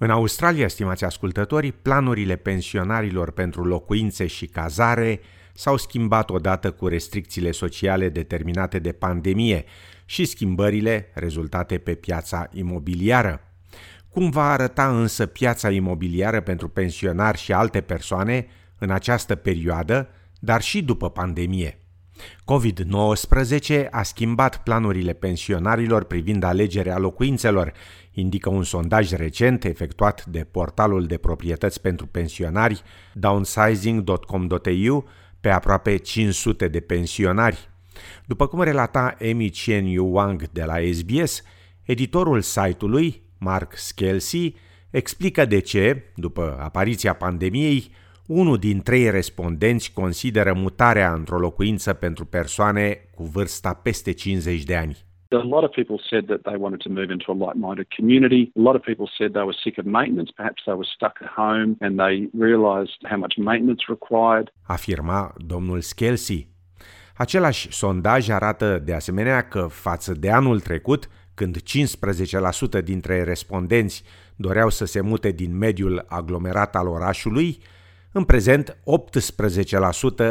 În Australia, stimați ascultători, planurile pensionarilor pentru locuințe și cazare s-au schimbat odată cu restricțiile sociale determinate de pandemie și schimbările rezultate pe piața imobiliară. Cum va arăta însă piața imobiliară pentru pensionari și alte persoane în această perioadă, dar și după pandemie? COVID-19 a schimbat planurile pensionarilor privind alegerea locuințelor, indică un sondaj recent efectuat de portalul de proprietăți pentru pensionari downsizing.com.au pe aproape 500 de pensionari. După cum relata Amy Chen Yu Wang de la SBS, editorul site-ului, Mark Skelsey, explică de ce, după apariția pandemiei, unul din trei respondenți consideră mutarea într-o locuință pentru persoane cu vârsta peste 50 de ani. A lot of people said that they wanted to move into a like-minded community. A lot of people said they were sick of maintenance. Perhaps they were stuck at home and they realized how much maintenance required. Afirma domnul Skelsey. Același sondaj arată de asemenea că față de anul trecut, când 15% dintre respondenți doreau să se mute din mediul aglomerat al orașului, în prezent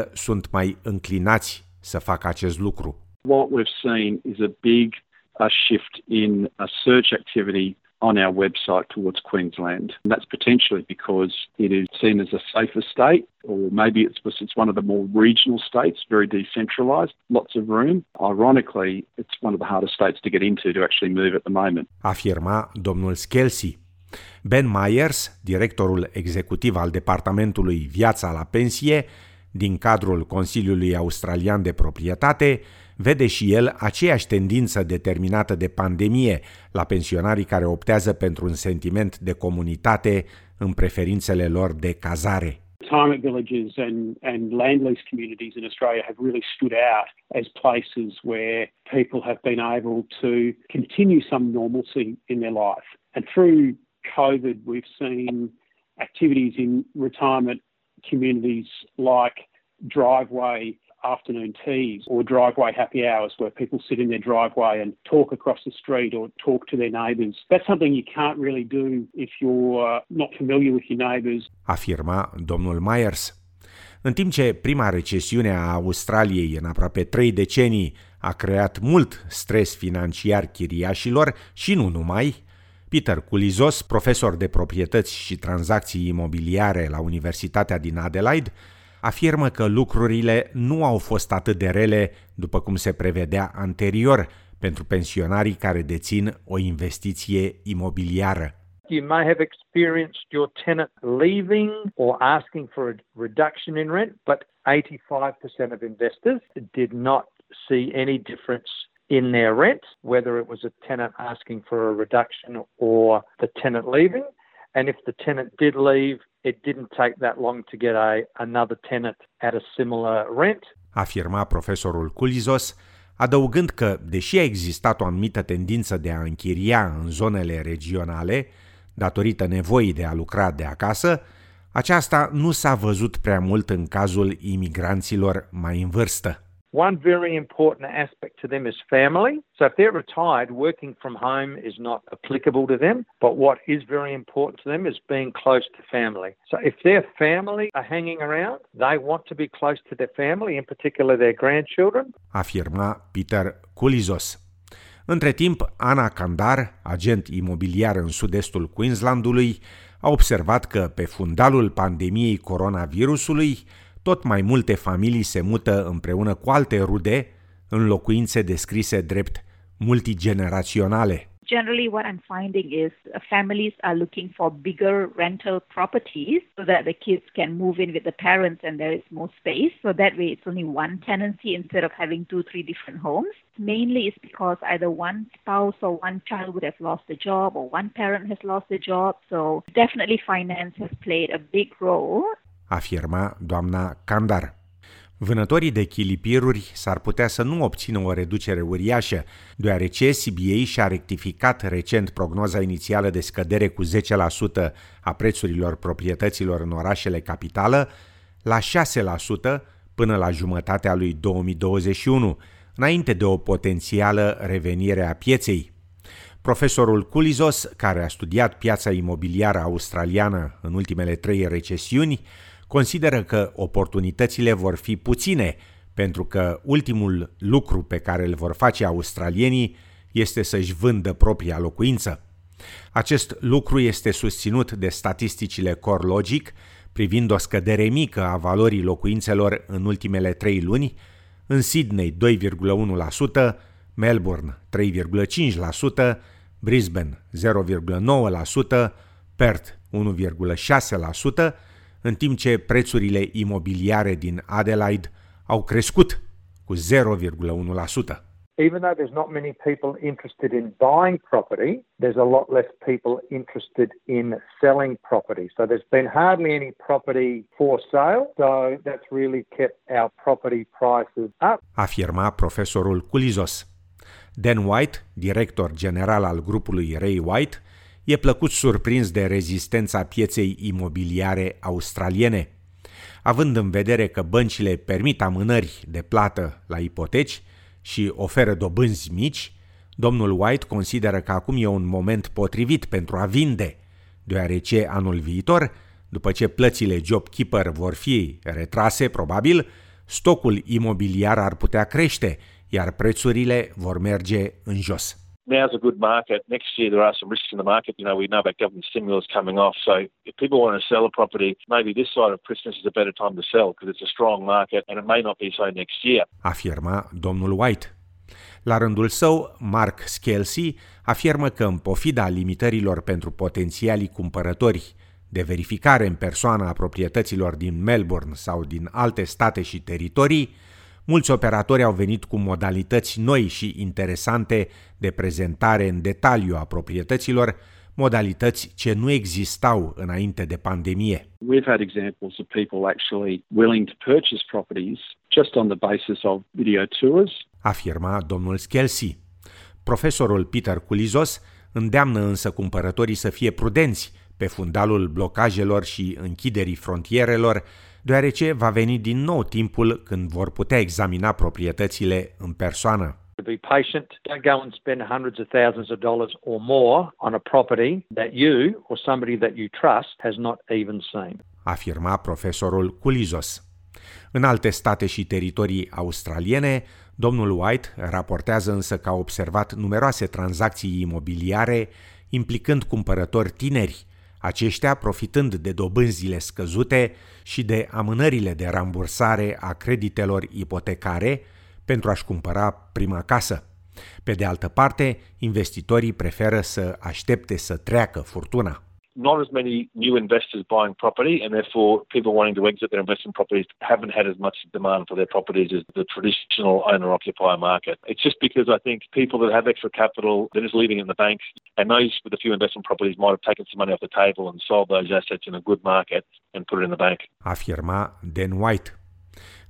18% sunt mai înclinați să facă acest lucru. What we've seen is a big a shift in a search activity on our website towards Queensland. And that's potentially because it is seen as a safer state, or maybe it's because it's one of the more regional states, very decentralised, lots of room. Ironically, it's one of the hardest states to get into to actually move at the moment. Afirma domnul Skelsey. Ben Myers, directorul executiv al Departamentului Viața la Pensie, din cadrul Consiliului Australian de Proprietate, vede și el aceeași tendință determinată de pandemie la pensionarii care optează pentru un sentiment de comunitate în preferințele lor de cazare. Retirement villages and, and land lease communities in Australia have really stood out as places where people have been able to continue some normalcy in their life. And through COVID, we've seen activities in retirement communities like driveway afternoon teas or driveway happy hours where people sit in their driveway and talk across the street or talk to their neighbours. That's something you can't really do if you're uh, not familiar with your neighbours. Afirma domnul Myers. În timp ce prima recesiune a Australiei în aproape trei decenii a creat mult stres financiar chiriașilor și nu numai, Peter Culizos, profesor de proprietăți și tranzacții imobiliare la Universitatea din Adelaide, afirmă că lucrurile nu au fost atât de rele după cum se prevedea anterior pentru pensionarii care dețin o investiție imobiliară. You may have experienced your tenant leaving or asking for a reduction in rent, but 85% of investors did not see any difference in their rent, whether it was a tenant asking for a reduction or the tenant leaving. And if the tenant did leave, it didn't take that long to get a, another tenant at a similar rent. Afirma profesorul Culizos, adăugând că, deși a existat o anumită tendință de a închiria în zonele regionale, datorită nevoii de a lucra de acasă, aceasta nu s-a văzut prea mult în cazul imigranților mai în vârstă. One very important aspect to them is family. So if they're retired, working from home is not applicable to them. But what is very important to them is being close to family. So if their family are hanging around, they want to be close to their family, in particular their grandchildren. Afirma Peter Culizos. Între timp, Ana Candar, agent imobiliar în sud-estul Queenslandului, a observat că pe fundalul pandemiei coronavirusului, tot mai multe familii se mută împreună cu alte rude în locuințe descrise drept multigeneraționale. Generally, what I'm finding is families are looking for bigger rental properties so that the kids can move in with the parents and there is more space. So that way, it's only one tenancy instead of having two, three different homes. Mainly, it's because either one spouse or one child would have lost a job or one parent has lost a job. So, definitely, finance has played a big role afirma doamna Candar. Vânătorii de chilipiruri s-ar putea să nu obțină o reducere uriașă, deoarece CBA și-a rectificat recent prognoza inițială de scădere cu 10% a prețurilor proprietăților în orașele capitală la 6% până la jumătatea lui 2021, înainte de o potențială revenire a pieței. Profesorul Culizos, care a studiat piața imobiliară australiană în ultimele trei recesiuni, consideră că oportunitățile vor fi puține, pentru că ultimul lucru pe care îl vor face australienii este să-și vândă propria locuință. Acest lucru este susținut de statisticile CoreLogic privind o scădere mică a valorii locuințelor în ultimele trei luni, în Sydney 2,1%, Melbourne 3,5%, Brisbane 0,9%, Perth 1,6%, în timp ce prețurile imobiliare din Adelaide au crescut cu 0,1%. even though there's not many people interested in buying property, there's a lot less people interested in selling property. So there's been hardly any property for sale. So that's really kept our property prices up. Afirma profesorul Culizos. Dan White, director general al grupului Ray White, e plăcut surprins de rezistența pieței imobiliare australiene. Având în vedere că băncile permit amânări de plată la ipoteci, și oferă dobânzi mici, domnul White consideră că acum e un moment potrivit pentru a vinde, deoarece anul viitor, după ce plățile JobKeeper vor fi retrase, probabil, stocul imobiliar ar putea crește, iar prețurile vor merge în jos. Now's a good market. Next year there are some risks in the market. You know, we know about government stimulus coming off. So if people want to sell a property, maybe this side of Christmas is a better time to sell because it's a strong market and it may not be so next year. Afirma domnul White. La rândul său, Mark Skelsey afirmă că în pofida limitărilor pentru potențialii cumpărători de verificare în persoană a proprietăților din Melbourne sau din alte state și teritorii, mulți operatori au venit cu modalități noi și interesante de prezentare în detaliu a proprietăților, modalități ce nu existau înainte de pandemie. We've had examples of people actually willing to purchase properties just on the basis of video tours. Afirma domnul Skelsey. Profesorul Peter Culizos îndeamnă însă cumpărătorii să fie prudenți pe fundalul blocajelor și închiderii frontierelor deoarece va veni din nou timpul când vor putea examina proprietățile în persoană. To be patient, don't go and spend hundreds of thousands of dollars or more on a property that you or somebody that you trust has not even seen. Afirma profesorul Culizos. În alte state și teritorii australiene, domnul White raportează însă că a observat numeroase tranzacții imobiliare implicând cumpărători tineri, aceștia profitând de dobânzile scăzute și de amânările de rambursare a creditelor ipotecare pentru a-și cumpăra prima casă. Pe de altă parte, investitorii preferă să aștepte să treacă furtuna. Not as many new investors buying property, and therefore people wanting to exit their investment properties haven't had as much demand for their properties as the traditional owner occupier market. It's just because I think people that have extra capital, they're just leaving in the bank, and those with a few investment properties might have taken some money off the table and sold those assets in a good market and put it in the bank. Afirma Dan White.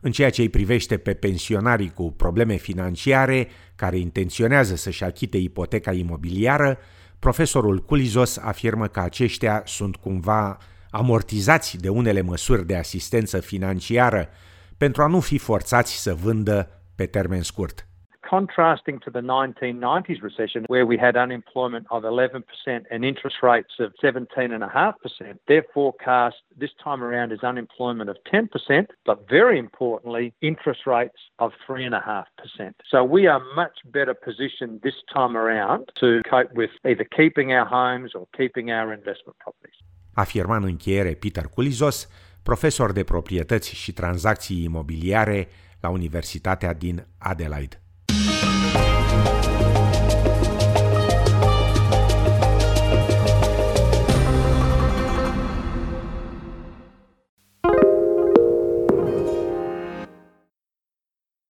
În ceea ce îi privește pe pensionarii cu probleme financiare care intenționează să-și achite ipoteca imobiliară, Profesorul Culizos afirmă că aceștia sunt cumva amortizați de unele măsuri de asistență financiară pentru a nu fi forțați să vândă pe termen scurt. Contrasting to the 1990s recession, where we had unemployment of 11% and interest rates of 17.5%, their forecast this time around is unemployment of 10%, but very importantly, interest rates of 3.5%. So we are much better positioned this time around to cope with either keeping our homes or keeping our investment properties. Afirma în încheiere Peter Culizos, profesor de proprietăți și tranzacții imobiliare la Universitatea din Adelaide.